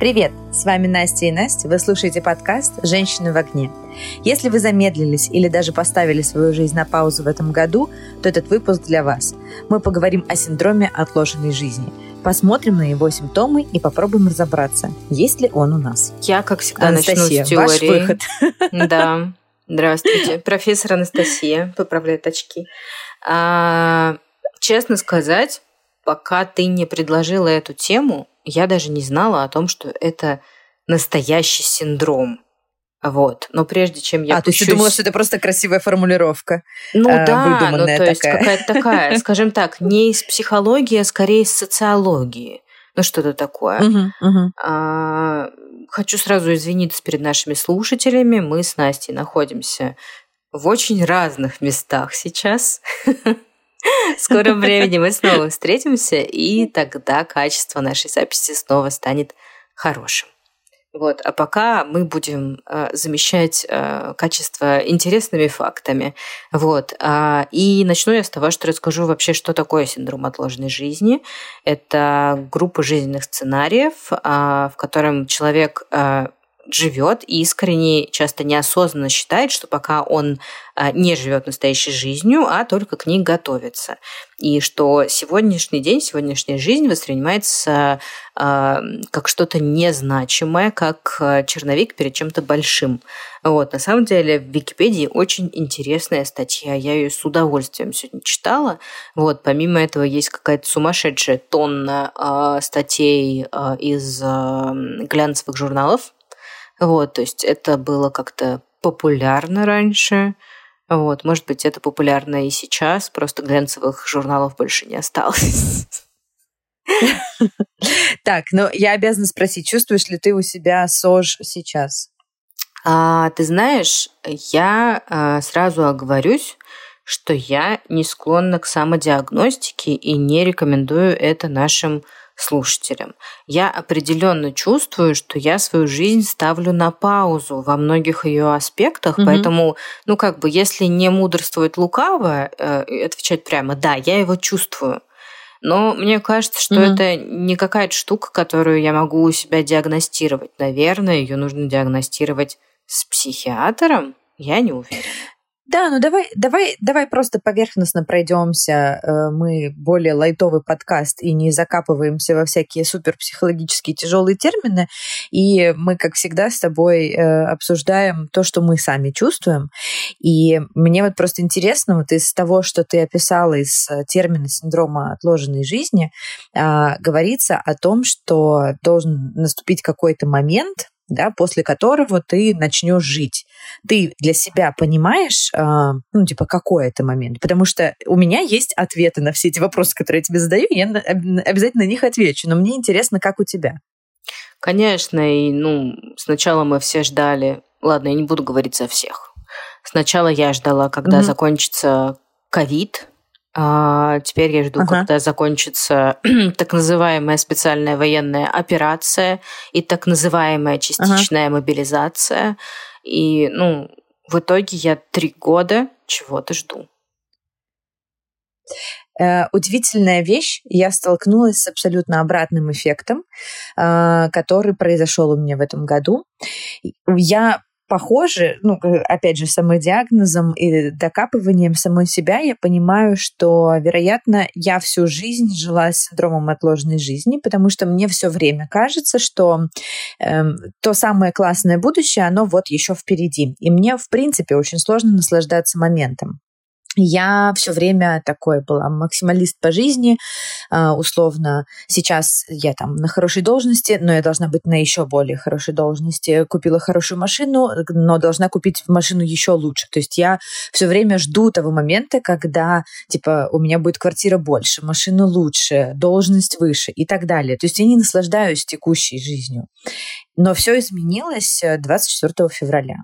Привет! С вами Настя и Настя. Вы слушаете подкаст «Женщины в огне». Если вы замедлились или даже поставили свою жизнь на паузу в этом году, то этот выпуск для вас. Мы поговорим о синдроме отложенной жизни. Посмотрим на его симптомы и попробуем разобраться, есть ли он у нас. Я, как всегда, Анастасия, начну с теории. ваш выход. Да. Здравствуйте. Профессор Анастасия поправляет очки. А, честно сказать, пока ты не предложила эту тему, я даже не знала о том, что это настоящий синдром. Вот. Но прежде чем я А, то есть ты думала, что это просто красивая формулировка? Ну а, да, ну то есть такая. какая-то такая, скажем так, не из психологии, а скорее из социологии. Ну что-то такое. А, Хочу сразу извиниться перед нашими слушателями. Мы с Настей находимся в очень разных местах сейчас. В скором времени мы снова встретимся, и тогда качество нашей записи снова станет хорошим. Вот. А пока мы будем э, замещать э, качество интересными фактами. Вот. А, и начну я с того, что расскажу вообще, что такое синдром отложенной жизни. Это группа жизненных сценариев, а, в котором человек а, живет и искренне, часто неосознанно считает, что пока он а, не живет настоящей жизнью, а только к ней готовится. И что сегодняшний день, сегодняшняя жизнь воспринимается а, как что-то незначимое, как а, черновик перед чем-то большим. Вот, на самом деле в Википедии очень интересная статья, я ее с удовольствием сегодня читала. Вот, помимо этого есть какая-то сумасшедшая тонна а, статей а, из а, глянцевых журналов, вот, то есть это было как-то популярно раньше. Вот, может быть, это популярно и сейчас, просто глянцевых журналов больше не осталось. Так, ну я обязана спросить, чувствуешь ли ты у себя СОЖ сейчас? А, ты знаешь, я а, сразу оговорюсь, что я не склонна к самодиагностике и не рекомендую это нашим слушателям. Я определенно чувствую, что я свою жизнь ставлю на паузу во многих ее аспектах, Мгм. поэтому, ну как бы, если не мудрствовать лукаво, э, отвечать прямо, да, я его чувствую. Но мне кажется, что Мгм. это не какая-то штука, которую я могу у себя диагностировать. Наверное, ее нужно диагностировать с психиатром. Я не уверена. Да, ну давай, давай, давай просто поверхностно пройдемся. Э, Мы более лайтовый подкаст и не закапываемся во всякие суперпсихологические тяжелые термины. И мы, как всегда, с тобой э, обсуждаем то, что мы сами чувствуем. И мне вот просто интересно, вот из того, что ты описала из э, термина синдрома отложенной жизни, а, говорится о том, что должен наступить какой-то момент, да, после которого ты начнешь жить ты для себя понимаешь, а, ну, типа, какой это момент? Потому что у меня есть ответы на все эти вопросы, которые я тебе задаю, и я на- об- обязательно на них отвечу. Но мне интересно, как у тебя. Конечно, и ну, сначала мы все ждали. Ладно, я не буду говорить за всех. Сначала я ждала, когда Мгм. закончится ковид. А теперь я жду, Ага. когда закончится так называемая специальная военная операция и так называемая частичная мобилизация. И, ну, в итоге я три года чего-то жду. Э, удивительная вещь. Я столкнулась с абсолютно обратным эффектом, э, который произошел у меня в этом году. Я похоже, ну, э, опять же, самодиагнозом и докапыванием самой себя, я понимаю, что, вероятно, я всю жизнь жила с синдромом отложенной жизни, потому что мне все время кажется, что эм, то самое классное будущее, оно вот еще впереди. И мне, в принципе, очень сложно наслаждаться моментом. Я все время такой была максималист по жизни, а, условно. Сейчас я там на хорошей должности, но я должна быть на еще более хорошей должности. Купила хорошую машину, но должна купить машину еще лучше. То есть я все время жду того момента, когда типа у меня будет квартира больше, машина лучше, должность выше и так далее. То есть я не наслаждаюсь текущей жизнью. Но все изменилось э, 24 февраля.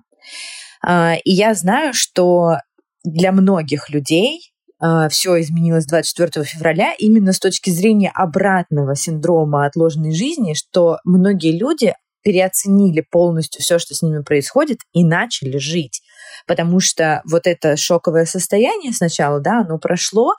А, И я знаю, что для многих людей все изменилось 24 февраля именно с точки зрения обратного синдрома отложенной жизни, что многие люди переоценили полностью все, что с ними происходит, и начали жить. Потому что вот это шоковое состояние сначала, да, оно прошло,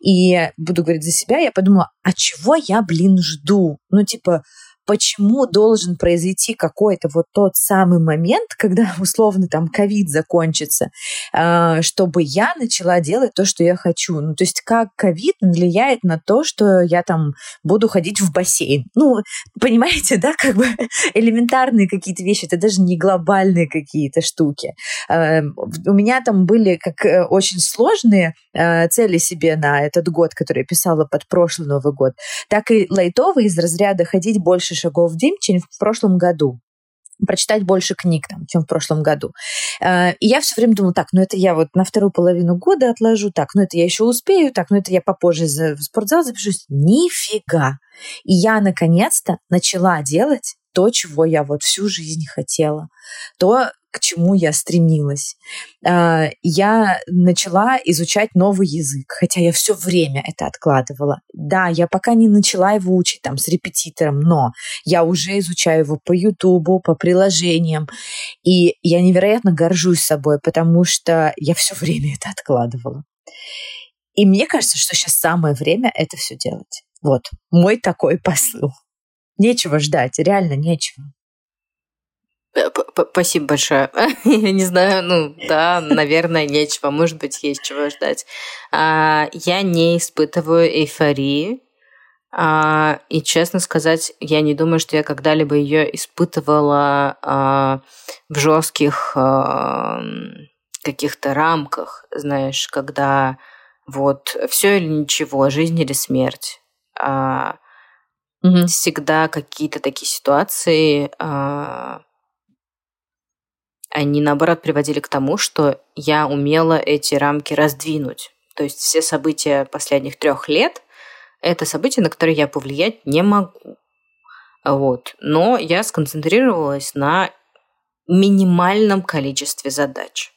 и буду говорить за себя, я подумала, а чего я, блин, жду? Ну, типа, почему должен произойти какой-то вот тот самый момент, когда условно там ковид закончится, а, чтобы я начала делать то, что я хочу. Ну, то есть как ковид влияет на то, что я там буду ходить в бассейн. Ну, понимаете, да, как бы элементарные какие-то вещи, это даже не глобальные какие-то штуки. А, у меня там были как э, очень сложные а, цели себе на этот год, который я писала под прошлый Новый год, так и лайтовые из разряда ходить больше шагов в день, чем в прошлом году прочитать больше книг, там, чем в прошлом году. Э, и я все время думала, так, ну это я вот на вторую половину года отложу, так, ну это я еще успею, так, ну это я попозже в спортзал запишусь. Нифига! И я наконец-то начала делать то, чего я вот всю жизнь хотела. То, к чему я стремилась. А, я начала изучать новый язык, хотя я все время это откладывала. Да, я пока не начала его учить там с репетитором, но я уже изучаю его по Ютубу, по приложениям, и я невероятно горжусь собой, потому что я все время это откладывала. И мне кажется, что сейчас самое время это все делать. Вот мой такой посыл. Нечего ждать, реально нечего. Спасибо большое. Я не знаю, ну да, наверное, нечего. Может быть, есть чего ждать. А, я не испытываю эйфории. А, и честно сказать, я не думаю, что я когда-либо ее испытывала а, в жестких каких-то рамках, знаешь, когда вот все или ничего, жизнь или смерть. Угу. Всегда какие-то такие ситуации они, наоборот, приводили к тому, что я умела эти рамки раздвинуть. То есть все события последних трех лет – это события, на которые я повлиять не могу. Вот. Но я сконцентрировалась на минимальном количестве задач.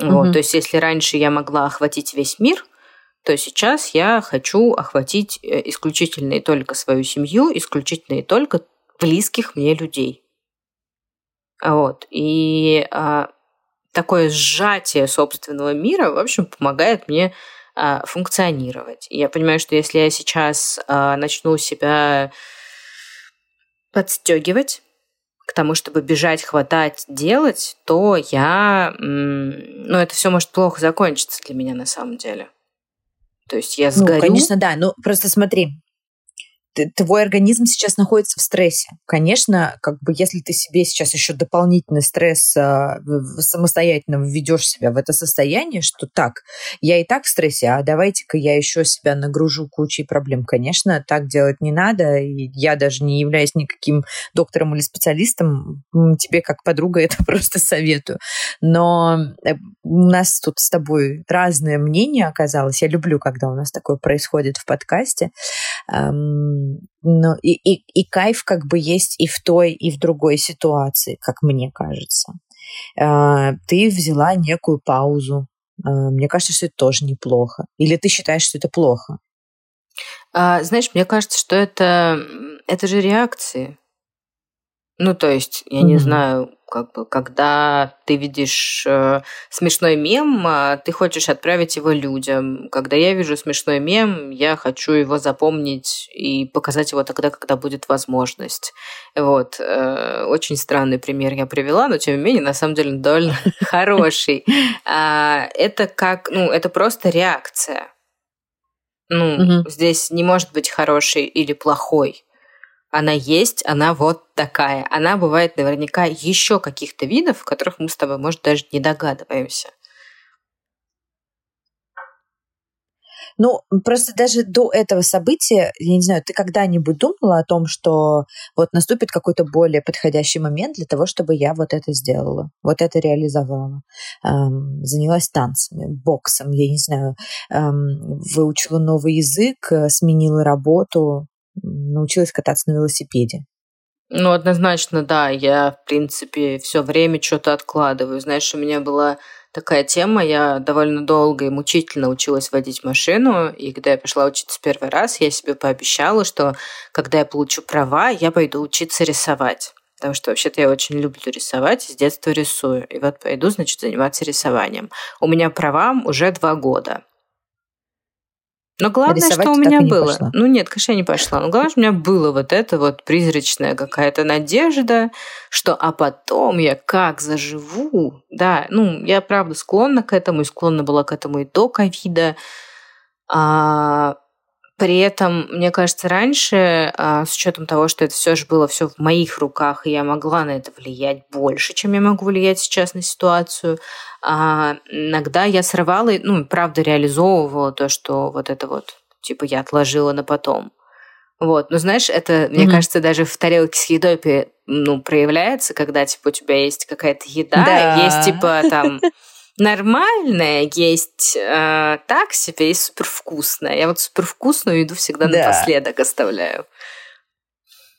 Вот. То есть если раньше я могла охватить весь мир, то сейчас я хочу охватить э, исключительно и только свою семью, исключительно и только близких мне людей. Вот. И а, такое сжатие собственного мира, в общем, помогает мне а, функционировать. И я понимаю, что если я сейчас а, начну себя подстегивать к тому, чтобы бежать, хватать, делать, то я... Ну, это все может плохо закончиться для меня на самом деле. То есть я сгорю. Ну, конечно, да. Ну, просто смотри, твой организм сейчас находится в стрессе. Конечно, как бы если ты себе сейчас еще дополнительный стресс а, самостоятельно введешь себя в это состояние, что так, я и так в стрессе, а давайте-ка я еще себя нагружу кучей проблем. Конечно, так делать не надо. И я даже не являюсь никаким доктором или специалистом, тебе как подруга это просто советую. Но э, у нас тут с тобой разное мнение оказалось. Я люблю, когда у нас такое происходит в подкасте но и, и, и кайф как бы есть и в той, и в другой ситуации, как мне кажется. А, ты взяла некую паузу. А, мне кажется, что это тоже неплохо. Или ты считаешь, что это плохо? А, знаешь, мне кажется, что это, это же реакции. Ну, то есть, я mm-hmm. не знаю, как бы, когда ты видишь э, смешной мем, э, ты хочешь отправить его людям. Когда я вижу смешной мем, я хочу его запомнить и показать его тогда, когда будет возможность. Вот. Э, очень странный пример я привела, но тем не менее, на самом деле, довольно хороший. А, это как, ну, это просто реакция. Ну, здесь не может быть хороший или плохой она есть, она вот такая. Она бывает наверняка еще каких-то видов, которых мы с тобой, может, даже не догадываемся. Ну, просто даже до этого события, я не знаю, ты когда-нибудь думала о том, что вот наступит какой-то более подходящий момент для того, чтобы я вот это сделала, вот это реализовала, эм, занялась танцами, боксом, я не знаю, эм, выучила новый язык, э, сменила работу, научилась кататься на велосипеде? Ну, однозначно, да. Я, в принципе, все время что-то откладываю. Знаешь, у меня была такая тема, я довольно долго и мучительно училась водить машину, и когда я пошла учиться первый раз, я себе пообещала, что когда я получу права, я пойду учиться рисовать. Потому что вообще-то я очень люблю рисовать, с детства рисую. И вот пойду, значит, заниматься рисованием. У меня права уже два года. Но главное, что у меня было. Пошла. Ну нет, конечно, я не пошла. Но главное, что у меня было вот это вот призрачная какая-то надежда, что а потом я как заживу. Да, ну, я правда склонна к этому, и склонна была к этому и до ковида. А, при этом, мне кажется, раньше, а, с учетом того, что это все же было все в моих руках, и я могла на это влиять больше, чем я могу влиять сейчас на ситуацию, а, иногда я срывала, ну, правда, реализовывала то, что вот это вот, типа, я отложила на потом. Вот, но знаешь, это, mm-hmm. мне кажется, даже в тарелке с едой ну, проявляется, когда, типа, у тебя есть какая-то еда, да. есть, типа, там нормальное, есть э, так себе и супервкусное. Я вот супервкусную еду всегда да. напоследок оставляю.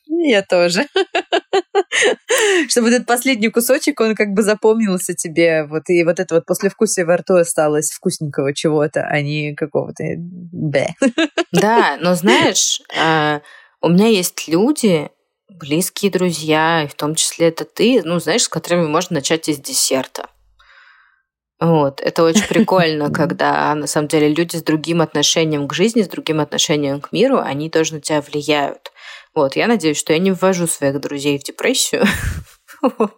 Я тоже. Чтобы этот последний кусочек, он как бы запомнился тебе, вот и вот это вот послевкусие во рту осталось вкусненького чего-то, а не какого-то б. Да, но знаешь, э, у меня есть люди, близкие друзья, и в том числе это ты, ну, знаешь, с которыми можно начать из десерта. Вот, это очень прикольно, когда на самом деле люди с другим отношением к жизни, с другим отношением к миру, они тоже на тебя влияют. Вот, я надеюсь, что я не ввожу своих друзей в депрессию. Вот.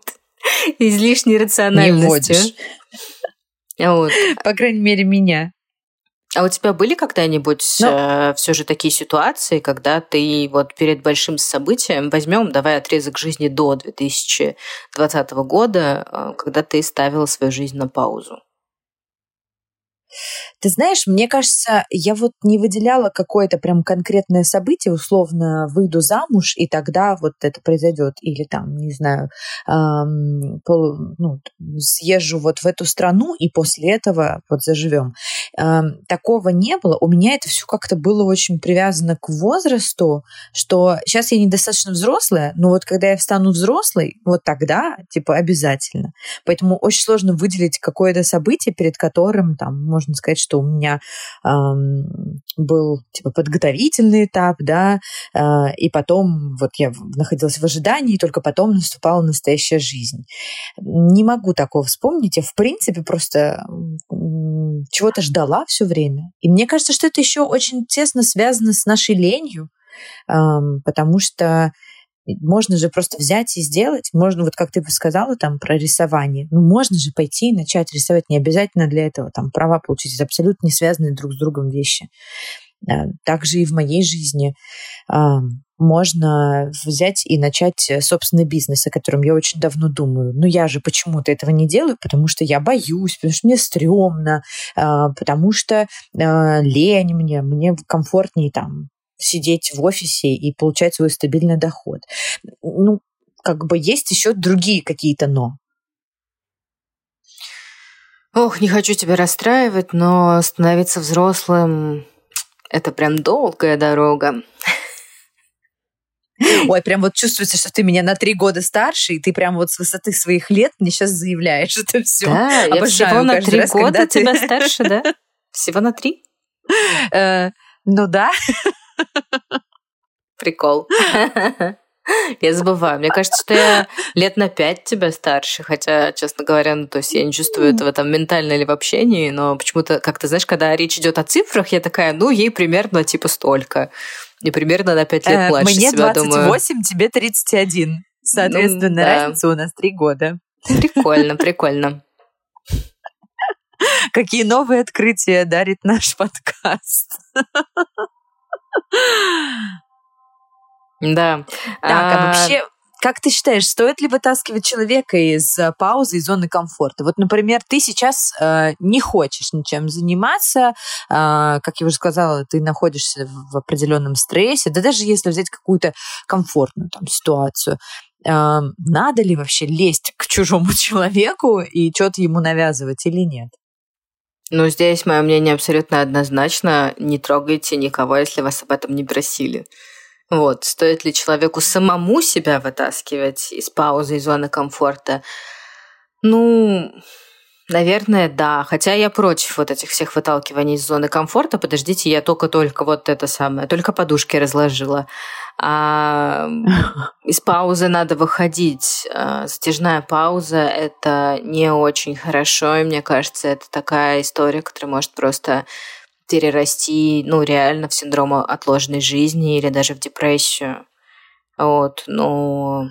Излишней рациональностью. Не вот. По крайней мере, меня. А у тебя были когда-нибудь Но... э, все же такие ситуации, когда ты вот перед большим событием возьмем, давай отрезок жизни до 2020 года, э, когда ты ставила свою жизнь на паузу? Ты знаешь, мне кажется, я вот не выделяла какое-то прям конкретное событие, условно, выйду замуж, и тогда вот это произойдет. Или там, не знаю, эм, пол, ну, съезжу вот в эту страну, и после этого вот заживем. Эм, такого не было. У меня это все как-то было очень привязано к возрасту, что сейчас я недостаточно взрослая, но вот когда я стану взрослой, вот тогда, типа, обязательно. Поэтому очень сложно выделить какое-то событие, перед которым там можно сказать, что у меня эм, был типа подготовительный этап, да, э, и потом вот я находилась в ожидании, и только потом наступала настоящая жизнь. Не могу такого вспомнить. Я, в принципе, просто чего-то ждала все время. И мне кажется, что это еще очень тесно связано с нашей ленью, потому что можно же просто взять и сделать. Можно, вот как ты бы сказала там про рисование, ну можно же пойти и начать рисовать. Не обязательно для этого там права получить. Это абсолютно не связанные друг с другом вещи. Также и в моей жизни можно взять и начать э, собственный бизнес, о котором я очень давно думаю. Но я же почему-то этого не делаю, потому что я боюсь, потому что мне стрёмно, а, потому что а, лень мне, мне комфортнее там сидеть в офисе и получать свой стабильный доход. Ну, как бы есть еще другие какие-то но. Ох, не хочу тебя расстраивать, но становиться взрослым – это прям долгая дорога. Ой, прям вот чувствуется, что ты меня на три года старше, и ты прям вот с высоты своих лет мне сейчас заявляешь это все. Да, Обожаю я всего на три раз, года тебя ты... старше, да? Всего на три? Э, ну да. Прикол. Я забываю. Мне кажется, что я лет на пять тебя старше, хотя, честно говоря, ну, то есть я не чувствую этого там ментально или в общении, но почему-то, как ты знаешь, когда речь идет о цифрах, я такая, ну, ей примерно типа столько. Не примерно на пять лет э, младше Мне себя, 28, думаю. тебе 31. Соответственно, ну, да. разница у нас три года. Прикольно, прикольно. Какие новые открытия дарит наш подкаст. Да. Так, а, а вообще, как ты считаешь, стоит ли вытаскивать человека из э, паузы, из зоны комфорта? Вот, например, ты сейчас э, не хочешь ничем заниматься, э, как я уже сказала, ты находишься в определенном стрессе, да даже если взять какую-то комфортную там ситуацию, э, надо ли вообще лезть к чужому человеку и что-то ему навязывать или нет? Ну, здесь мое мнение абсолютно однозначно. Не трогайте никого, если вас об этом не просили. Вот, стоит ли человеку самому себя вытаскивать из паузы, из зоны комфорта? Ну, наверное, да. Хотя я против вот этих всех выталкиваний из зоны комфорта. Подождите, я только-только вот это самое, только подушки разложила. А из паузы надо выходить. А, затяжная пауза – это не очень хорошо, и мне кажется, это такая история, которая может просто перерасти, ну, реально в синдром отложенной жизни или даже в депрессию. Вот, но...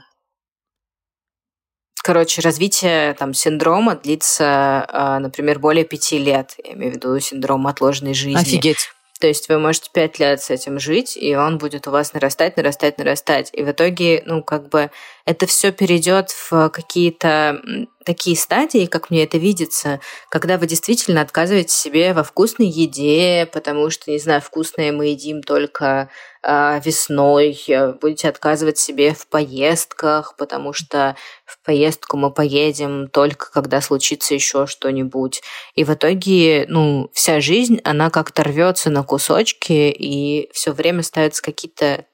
Короче, развитие там синдрома длится, а, например, более пяти лет. Я имею в виду синдром отложенной жизни. Офигеть. То есть вы можете пять лет с этим жить, и он будет у вас нарастать, нарастать, нарастать. И в итоге, ну, как бы это все перейдет в какие-то такие стадии, как мне это видится, когда вы действительно отказываете себе во вкусной еде, потому что, не знаю, вкусное мы едим только э, весной, будете отказывать себе в поездках, потому что в поездку мы поедем только когда случится еще что-нибудь. И в итоге, ну, вся жизнь, она как-то рвется на кусочки, и все время ставятся какие-то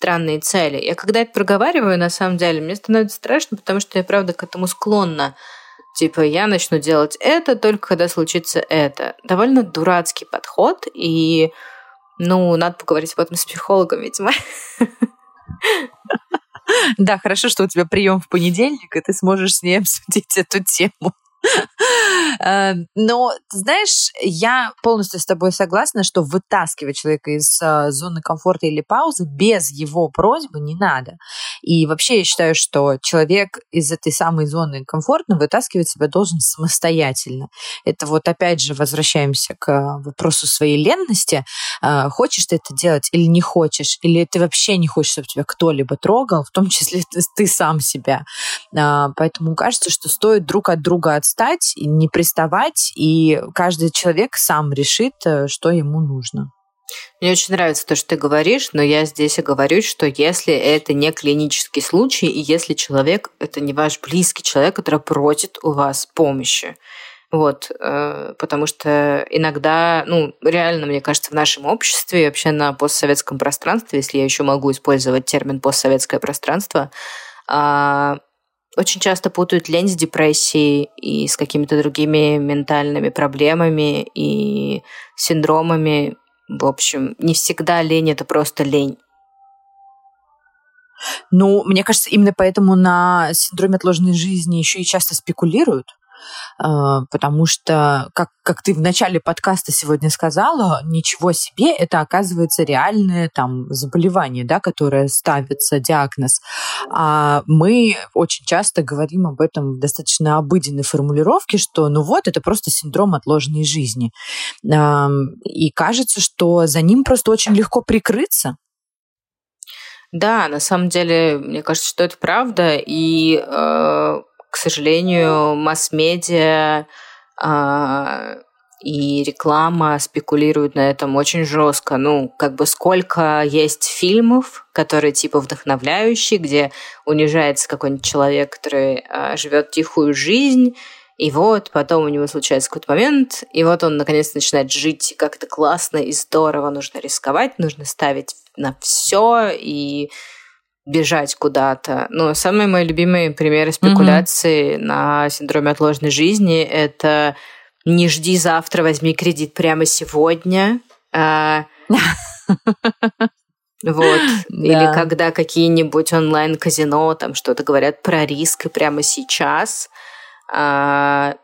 странные цели. Я когда это проговариваю, на самом деле, мне становится страшно, потому что я, правда, к этому склонна. Типа, я начну делать это только когда случится это. Довольно дурацкий подход, и, ну, надо поговорить об этом с психологом, видимо. Да, хорошо, что у тебя прием в понедельник, и ты сможешь с ней обсудить эту тему. Э, но, знаешь, я полностью с тобой согласна, что вытаскивать человека из э, зоны комфорта или паузы без его просьбы не надо. И вообще я считаю, что человек из этой самой зоны комфорта вытаскивать себя должен самостоятельно. Это вот опять же возвращаемся к вопросу своей ленности. Э, хочешь ты это делать или не хочешь? Или ты вообще не хочешь, чтобы тебя кто-либо трогал, в том числе ты сам себя. Поэтому кажется, что стоит друг от друга отстать и не приставать, и каждый человек сам решит, э, что ему нужно. Мне очень нравится то, что ты говоришь, но я здесь и говорю, что если это не клинический случай, и если человек, это не ваш близкий человек, который просит у вас помощи, вот, э, потому что иногда, ну, реально, мне кажется, в нашем обществе, вообще на постсоветском пространстве, если я еще могу использовать термин постсоветское пространство, э, очень часто путают лень с депрессией и с какими-то другими ментальными проблемами и синдромами. В общем, не всегда лень это просто лень. Ну, мне кажется, именно поэтому на синдроме отложенной жизни еще и часто спекулируют, потому что, как, как ты в начале подкаста сегодня сказала, ничего себе, это оказывается реальное там заболевание, да, которое ставится, диагноз. А мы очень часто говорим об этом в достаточно обыденной формулировке, что ну вот, это просто синдром отложенной жизни. И кажется, что за ним просто очень легко прикрыться. Да, на самом деле, мне кажется, что это правда, и э, к сожалению, масс-медиа а, и реклама спекулируют на этом очень жестко. Ну, как бы сколько есть фильмов, которые типа вдохновляющие, где унижается какой-нибудь человек, который а, живет тихую жизнь, и вот потом у него случается какой-то момент, и вот он наконец начинает жить как то классно и здорово. Нужно рисковать, нужно ставить на все и бежать куда-то. Но самые мои любимые примеры спекуляции mm-hmm. на синдроме отложенной жизни это не жди завтра, возьми кредит прямо сегодня. А, вот. Или когда какие-нибудь онлайн-казино там что-то говорят про риск и прямо сейчас. А,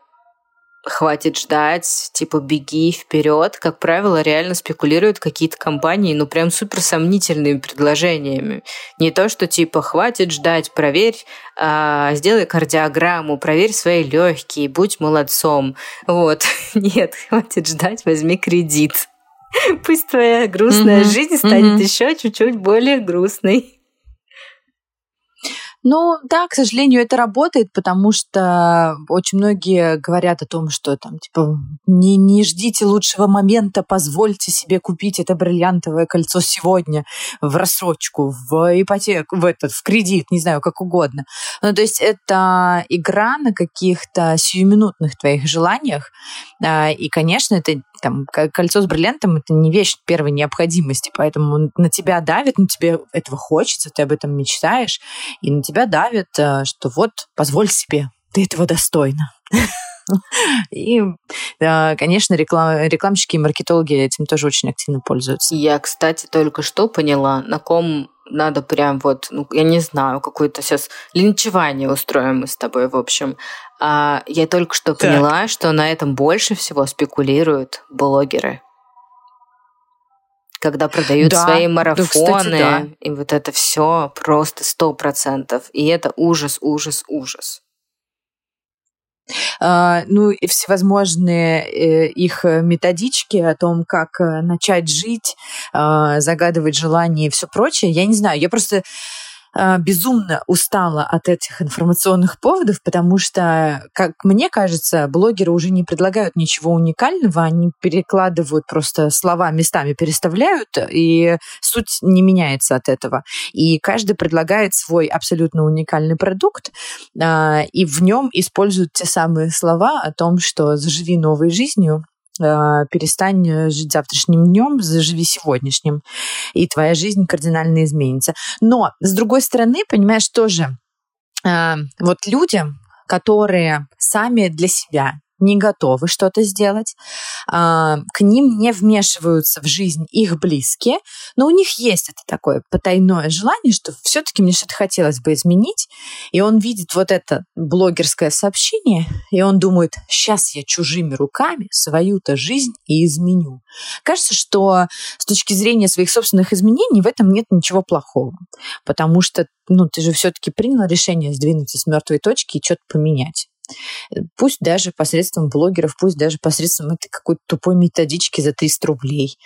хватит ждать, типа беги вперед. Как правило, реально спекулируют какие-то компании, ну прям супер сомнительными предложениями. Не то, что типа хватит ждать, проверь, а, сделай кардиограмму, проверь свои легкие, будь молодцом. Вот. Нет, хватит ждать, возьми кредит. Пусть твоя грустная mm-hmm. жизнь станет mm-hmm. еще чуть-чуть более грустной. Ну, да, к сожалению, это работает, потому что очень многие говорят о том, что там, типа, не, не ждите лучшего момента, позвольте себе купить это бриллиантовое кольцо сегодня в рассрочку, в ипотеку, в этот, в кредит, не знаю, как угодно. Ну, то есть это игра на каких-то сиюминутных твоих желаниях, а, и, конечно, это там, кольцо с бриллиантом это не вещь первой необходимости, поэтому на тебя давит, ну, тебе этого хочется, ты об этом мечтаешь, и на тебя давит, э, что вот, позволь себе, ты этого достойна. И, конечно, реклам, рекламщики и маркетологи этим тоже очень активно пользуются. Я, кстати, только что поняла, на ком надо прям вот, ну, я не знаю, какое-то сейчас линчевание устроим мы с тобой, в общем. А, я только что так. поняла, что на этом больше всего спекулируют блогеры. когда продают да, свои марафоны, да, кстати, да. и вот это все просто сто процентов. И это ужас, ужас, ужас. Uh, ну и всевозможные uh, их методички о том, как uh, начать жить, загадывать желания и все прочее. Я не знаю, я просто а, безумно устала от этих информационных поводов, потому что, как мне кажется, блогеры уже не предлагают ничего уникального, они перекладывают просто слова местами, переставляют, и суть не меняется от этого. И каждый предлагает свой абсолютно уникальный продукт, а, и в нем используют те самые слова о том, что заживи новой жизнью, перестань э, жить завтрашним днем, заживи сегодняшним, и твоя жизнь кардинально изменится. Но, с другой стороны, понимаешь, тоже а, вот людям, которые сами для себя не готовы что-то сделать, а, к ним не вмешиваются в жизнь их близкие, но у них есть это такое потайное желание, что все-таки мне что-то хотелось бы изменить, и он видит вот это блогерское сообщение, и он думает, сейчас я чужими руками свою-то жизнь и изменю. Кажется, что с точки зрения своих собственных изменений в этом нет ничего плохого, потому что ну, ты же все-таки принял решение сдвинуться с мертвой точки и что-то поменять. Пусть даже посредством блогеров, пусть даже посредством этой какой-то тупой методички за 300 рублей.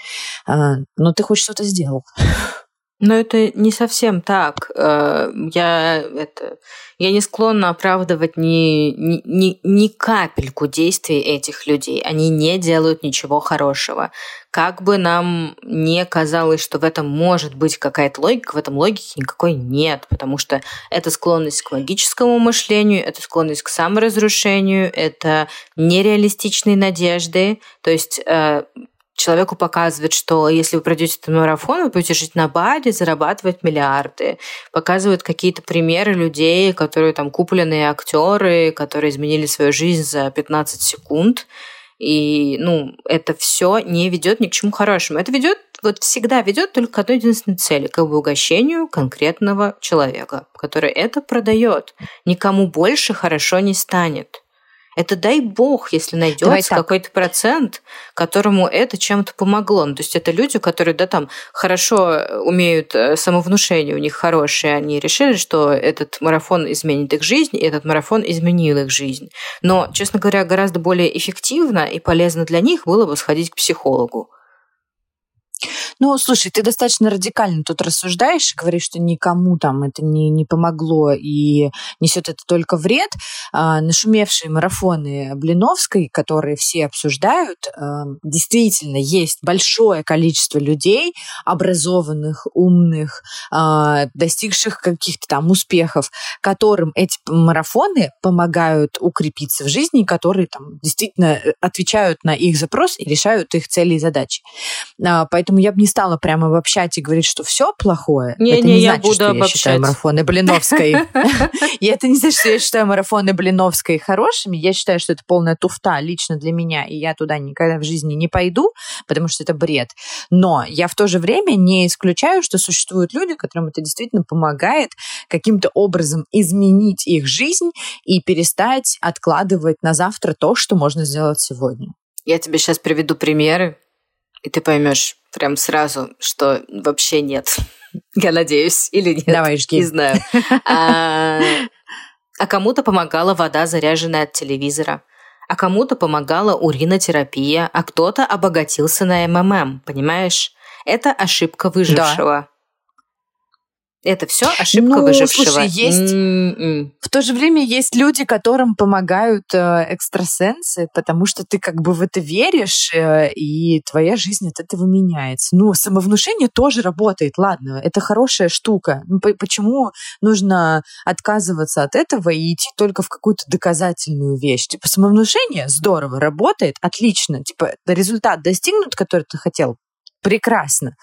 А, но ты хоть что-то сделал. Но это не совсем так. Э, я, это, я не склонна оправдывать ни, ни, ни капельку действий этих людей. Они не делают ничего хорошего. Как бы нам не казалось, что в этом может быть какая-то логика, в этом логики никакой нет, потому что это склонность к логическому мышлению, это склонность к саморазрушению, это нереалистичные надежды. То есть э, человеку показывает, что если вы пройдете этот марафон, вы будете жить на Бали, зарабатывать миллиарды. Показывают какие-то примеры людей, которые там купленные актеры, которые изменили свою жизнь за 15 секунд. И, ну, это все не ведет ни к чему хорошему. Это ведет, вот всегда ведет только к одной единственной цели, к обогащению конкретного человека, который это продает. Никому больше хорошо не станет. Это дай бог, если найдется какой-то процент, которому это чем-то помогло. Ну, то есть это люди, которые, да, там хорошо э, умеют э, самовнушение, у них хорошее, они решили, что этот марафон изменит их жизнь, и этот марафон изменил их жизнь. Но, честно говоря, гораздо более эффективно и полезно для них было бы сходить к психологу. Ну, слушай, ты достаточно радикально тут рассуждаешь, говоришь, что никому там это не, не помогло и несет это только вред. А, нашумевшие марафоны Блиновской, которые все обсуждают, а, действительно есть большое количество людей, образованных, умных, а, достигших каких-то там успехов, которым эти марафоны помогают укрепиться в жизни, которые там действительно э, отвечают на их запрос и решают их цели и задачи. А, поэтому я бы не стала прямо обобщать и говорить, что все плохое. Не, это не, не я значит, буду что обобщать. я считаю марафоны Блиновской. И это не значит, что я считаю марафоны Блиновской хорошими. Я считаю, что это полная туфта лично для меня, и я туда никогда в жизни не пойду, потому что это бред. Но я в то же время не исключаю, что существуют люди, которым это действительно помогает каким-то образом изменить их жизнь и перестать откладывать на завтра то, что можно сделать сегодня. Я тебе сейчас приведу примеры, и ты поймешь прям сразу, что вообще нет. Я надеюсь, или нет. Давай, жги. Не знаю. А, а кому-то помогала вода, заряженная от телевизора. А кому-то помогала уринотерапия, а кто-то обогатился на МММ, понимаешь? Это ошибка выжившего. Это все ошибка ну, выжившего. Слушай, есть Mm-mm. То же время есть люди, которым помогают э, экстрасенсы, потому что ты как бы в это веришь, э, и твоя жизнь от этого меняется. Ну, самовнушение тоже работает, ладно, это хорошая штука. Ну, почему нужно отказываться от этого и идти только в какую-то доказательную вещь? Типа самовнушение здорово работает, отлично, типа результат достигнут, который ты хотел, прекрасно.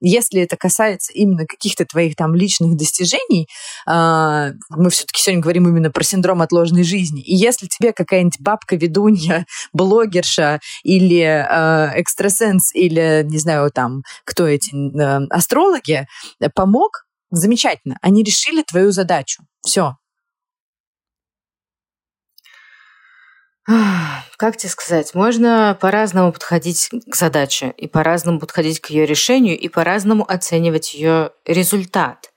Если это касается именно каких-то твоих там личных достижений, э, мы все-таки сегодня говорим именно про синдром отложенной жизни. И если тебе какая-нибудь бабка-ведунья, блогерша или э, экстрасенс, или, не знаю, там, кто эти, э, астрологи, помог, замечательно. Они решили твою задачу. Все, Как тебе сказать, можно по-разному подходить к задаче, и по-разному подходить к ее решению, и по-разному оценивать ее результат.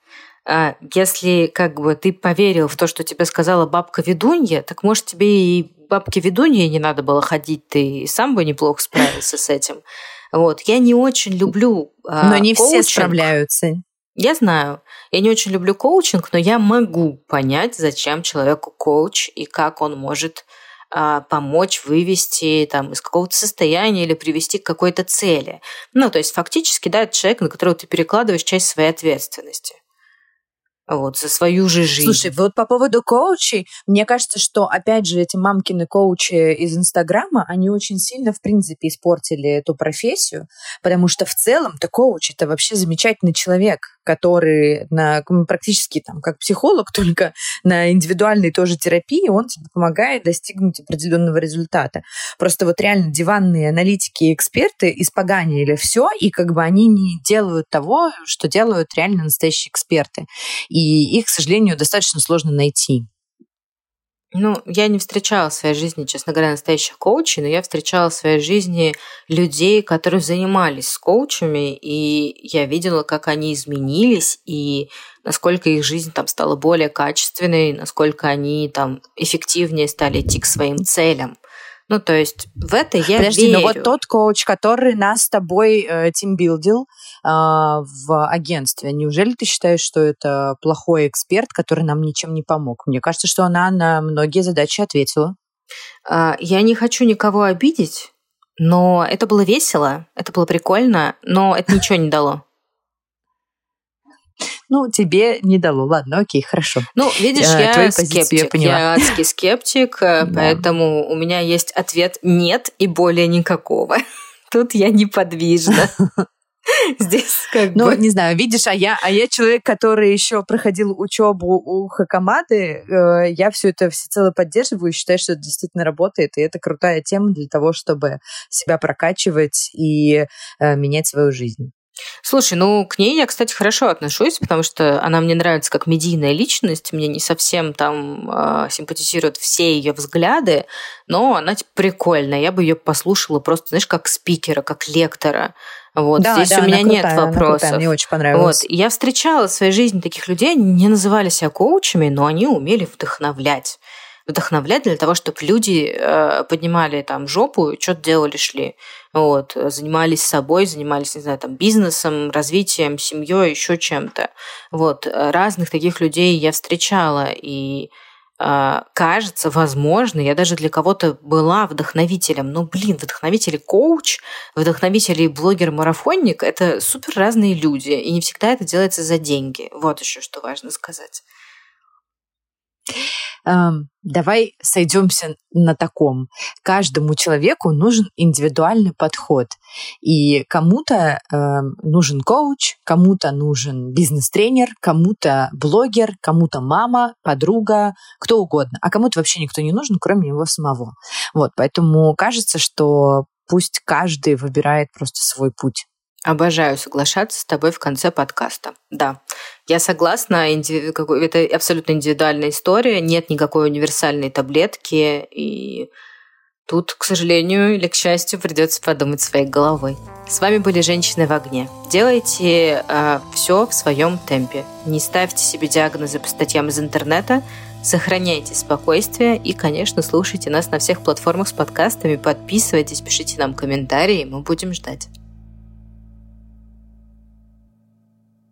А если как бы ты поверил в то, что тебе сказала бабка ведунья, так может тебе и бабке ведунье не надо было ходить, ты сам бы неплохо справился с этим. Вот. Я не очень люблю а, Но не коучинг. все справляются. Я знаю. Я не очень люблю коучинг, но я могу понять, зачем человеку коуч и как он может а, помочь вывести там, из какого-то состояния или привести к какой-то цели. Ну, то есть фактически, да, это человек, на которого ты перекладываешь часть своей ответственности вот, за свою же жизнь. Слушай, вот по поводу коучей, мне кажется, что, опять же, эти мамкины коучи из Инстаграма, они очень сильно, в принципе, испортили эту профессию, потому что в целом-то коуч — это вообще замечательный человек, который на, практически там как психолог, только на индивидуальной тоже терапии, он тебе помогает достигнуть определенного результата. Просто вот реально диванные аналитики и эксперты испоганили все, и как бы они не делают того, что делают реально настоящие эксперты и их, к сожалению, достаточно сложно найти. Ну, я не встречала в своей жизни, честно говоря, настоящих коучей, но я встречала в своей жизни людей, которые занимались с коучами, и я видела, как они изменились, и насколько их жизнь там стала более качественной, насколько они там эффективнее стали идти к своим целям. Ну, то есть в это я Подожди, верю. но вот тот коуч, который нас с тобой э, тимбилдил э, в агентстве, неужели ты считаешь, что это плохой эксперт, который нам ничем не помог? Мне кажется, что она на многие задачи ответила. А, я не хочу никого обидеть, но это было весело, это было прикольно, но это ничего не дало. Ну, тебе не дало. Ладно, окей, хорошо. Ну, видишь, я, я скептик. Я, я адский скептик, э, поэтому у меня есть ответ «нет» и более никакого. Тут я неподвижна. Здесь как ну, бы... не знаю, видишь, а я, а я человек, который еще проходил учебу у Хакамады, э, я все это всецело поддерживаю и считаю, что это действительно работает, и это крутая тема для того, чтобы себя прокачивать и э, менять свою жизнь. Слушай, ну к ней я, кстати, хорошо отношусь, потому что она мне нравится как медийная личность, мне не совсем там э, симпатизируют все ее взгляды, но она типа, прикольная, я бы ее послушала просто, знаешь, как спикера, как лектора. Вот, да, здесь да, у меня нет крутая, вопросов. Крутая, мне очень понравилось. Вот, я встречала в своей жизни таких людей, они не называли себя коучами, но они умели вдохновлять вдохновлять для того, чтобы люди э, поднимали там жопу что-то делали, шли. Вот, занимались собой, занимались, не знаю, там, бизнесом, развитием, семьей, еще чем-то. Вот, разных таких людей я встречала, и э, кажется, возможно, я даже для кого-то была вдохновителем. Ну, блин, вдохновитель и коуч, вдохновитель и блогер-марафонник – это супер разные люди, и не всегда это делается за деньги. Вот еще что важно сказать давай сойдемся на таком. Каждому человеку нужен индивидуальный подход. И кому-то э, нужен коуч, кому-то нужен бизнес-тренер, кому-то блогер, кому-то мама, подруга, кто угодно. А кому-то вообще никто не нужен, кроме него самого. Вот, поэтому кажется, что пусть каждый выбирает просто свой путь. Обожаю соглашаться с тобой в конце подкаста. Да, я согласна, это абсолютно индивидуальная история, нет никакой универсальной таблетки, и тут, к сожалению или к счастью, придется подумать своей головой. С вами были «Женщины в огне». Делайте э, все в своем темпе. Не ставьте себе диагнозы по статьям из интернета, сохраняйте спокойствие и, конечно, слушайте нас на всех платформах с подкастами, подписывайтесь, пишите нам комментарии, мы будем ждать.